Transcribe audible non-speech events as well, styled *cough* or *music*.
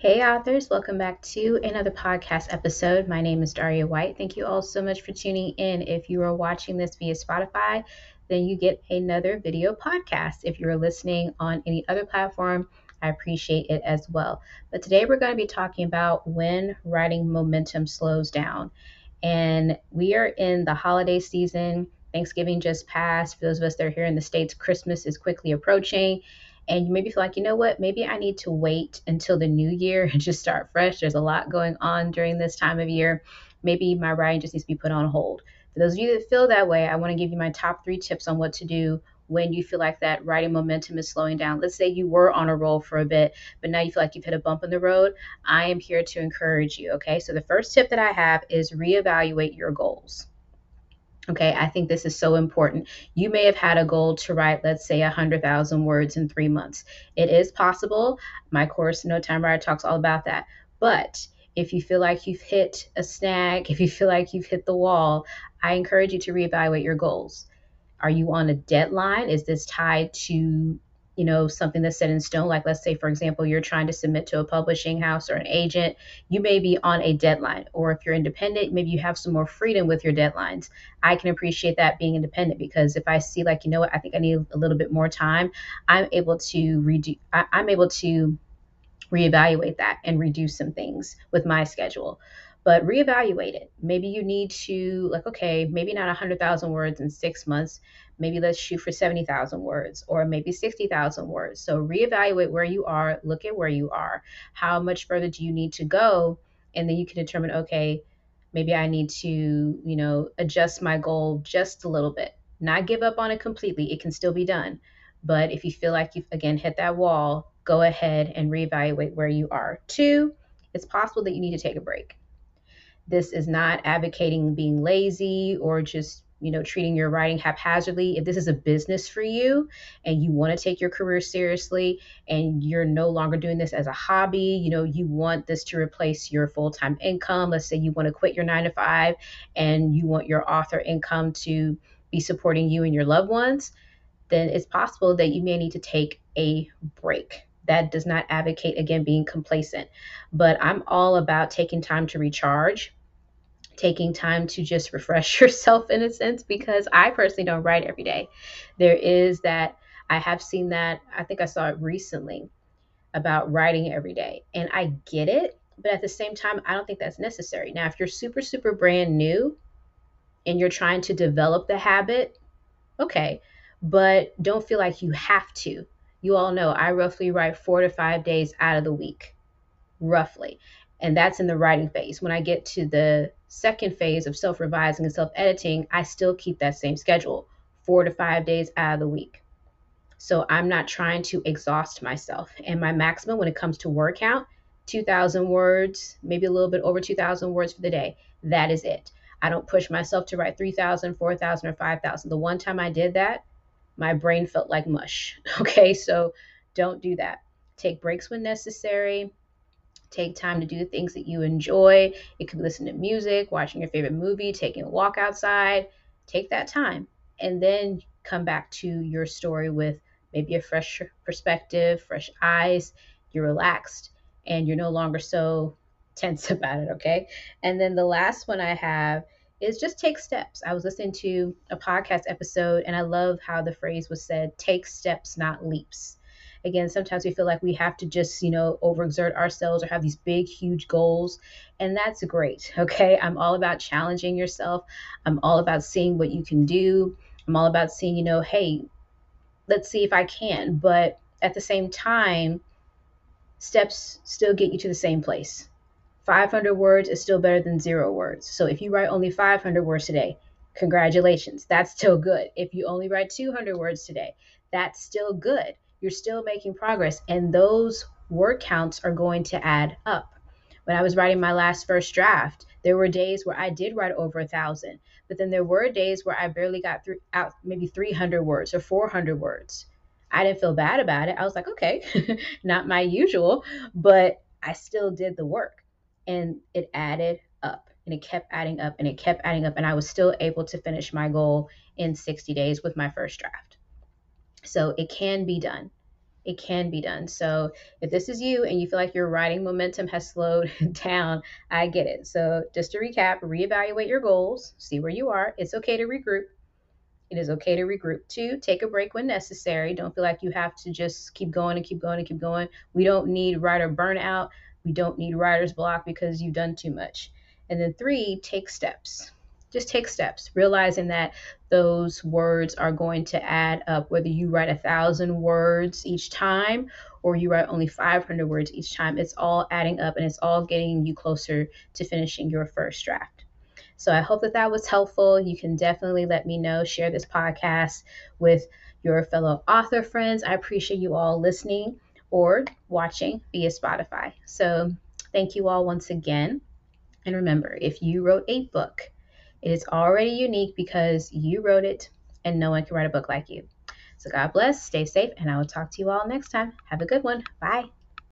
Hey, authors, welcome back to another podcast episode. My name is Daria White. Thank you all so much for tuning in. If you are watching this via Spotify, then you get another video podcast. If you're listening on any other platform, I appreciate it as well. But today we're going to be talking about when writing momentum slows down. And we are in the holiday season. Thanksgiving just passed. For those of us that are here in the States, Christmas is quickly approaching and you maybe feel like, you know what, maybe I need to wait until the new year and just start fresh. There's a lot going on during this time of year. Maybe my writing just needs to be put on hold. For those of you that feel that way, I want to give you my top three tips on what to do when you feel like that writing momentum is slowing down. Let's say you were on a roll for a bit, but now you feel like you've hit a bump in the road. I am here to encourage you. Okay. So the first tip that I have is reevaluate your goals. Okay, I think this is so important. You may have had a goal to write, let's say, 100,000 words in three months. It is possible. My course, No Time Writer, talks all about that. But if you feel like you've hit a snag, *laughs* if you feel like you've hit the wall, I encourage you to reevaluate your goals. Are you on a deadline? Is this tied to you know something that's set in stone. Like let's say for example you're trying to submit to a publishing house or an agent. You may be on a deadline or if you're independent maybe you have some more freedom with your deadlines. I can appreciate that being independent because if i see like you know what i think i need a little bit more time i'm able to redo I, i'm able to reevaluate that and reduce some things with my schedule but reevaluate it. Maybe you need to, like, okay, maybe not 100,000 words in six months. Maybe let's shoot for 70,000 words or maybe 60,000 words. So reevaluate where you are, look at where you are. How much further do you need to go? And then you can determine, okay, maybe I need to, you know, adjust my goal just a little bit. Not give up on it completely. It can still be done. But if you feel like you've, again, hit that wall, go ahead and reevaluate where you are. Two, it's possible that you need to take a break. This is not advocating being lazy or just you know treating your writing haphazardly. If this is a business for you and you want to take your career seriously and you're no longer doing this as a hobby you know you want this to replace your full-time income. Let's say you want to quit your 9 to 5 and you want your author income to be supporting you and your loved ones then it's possible that you may need to take a break. That does not advocate again being complacent. But i'm all about taking time to recharge taking time to just refresh *laughs* yourself in a sense because I personally don't write every day. There is that, I have seen that, I think I saw it recently about writing every day. And I get it, but at the same time, I don't think that's necessary. Now, if you're super, super brand new and you're trying to develop the habit, okay, but don't feel like you have to. You all know I roughly write four to five days out of the week, roughly and that's in the writing phase. When I get to the second phase of self revising and self editing, I still keep that same schedule four to five days out of the week. So I'm not trying to exhaust myself. And my maximum when it comes to word count, 2,000 words, maybe a little bit over 2,000 words for the day. That is it. I don't push myself to write 3,000, 4,000, or 5,000. The one time I did that, my brain felt like mush. *laughs* Okay, so don't do that. Take breaks when necessary Take time to do things that you enjoy. It could be listening to music, watching your favorite movie, taking a walk outside. Take that time and then come back to your story with maybe a fresh perspective, fresh eyes. You're relaxed and you're no longer so *laughs* tense about it, okay? And then the last one I have is just take steps. I was listening to a podcast episode and I love how the phrase was said take steps, not leaps again sometimes we feel like we have to just you know overexert ourselves or have these big huge goals and that's great *laughs* okay? I'm all about challenging yourself. I'm all about seeing what you can do. I'm all about seeing you know hey let's see if i can. But at the same time steps still get you to the same place. 500 words is still better than zero words. So if you write only 500 words today congratulations that's still good. If you only write 200 words today that's still good you're still making progress. And those word counts are going to add up. When I was writing my last first draft, there were days where I did write over a thousand, but then there were days where I barely got through out maybe 300 words or 400 words. I didn't feel bad about it. I was like, okay, *laughs* not my usual, but I still did the work and it added up and it kept adding up and it kept adding up. And I was still able to finish my goal in 60 days with my first draft. So it can be done. it can be done. So if this is you and you feel like your writing momentum has slowed *laughs* down, I get it. So just to recap, reevaluate your goals, see where you are. It's okay to regroup. It is okay to regroup. Two, take a break when necessary. Don't feel like you have to just keep going and keep going and keep going. We don't need writer burnout. We don't need writer's block because you've done too much. And then three, take steps just take steps, realizing that those words are going to add up, whether you write a thousand words each time or you write only 500 words each time. It's all adding up and it's all getting you closer to finishing your first draft. So I hope that that was helpful. You can definitely let me know, share this podcast with your fellow author friends. I appreciate you all listening or watching via Spotify. So thank you all once again. And remember, if you wrote a book, it is already unique because you wrote it and no one can write a book like you. So God bless, stay safe, and I will talk to you all next time. Have a good one. Bye.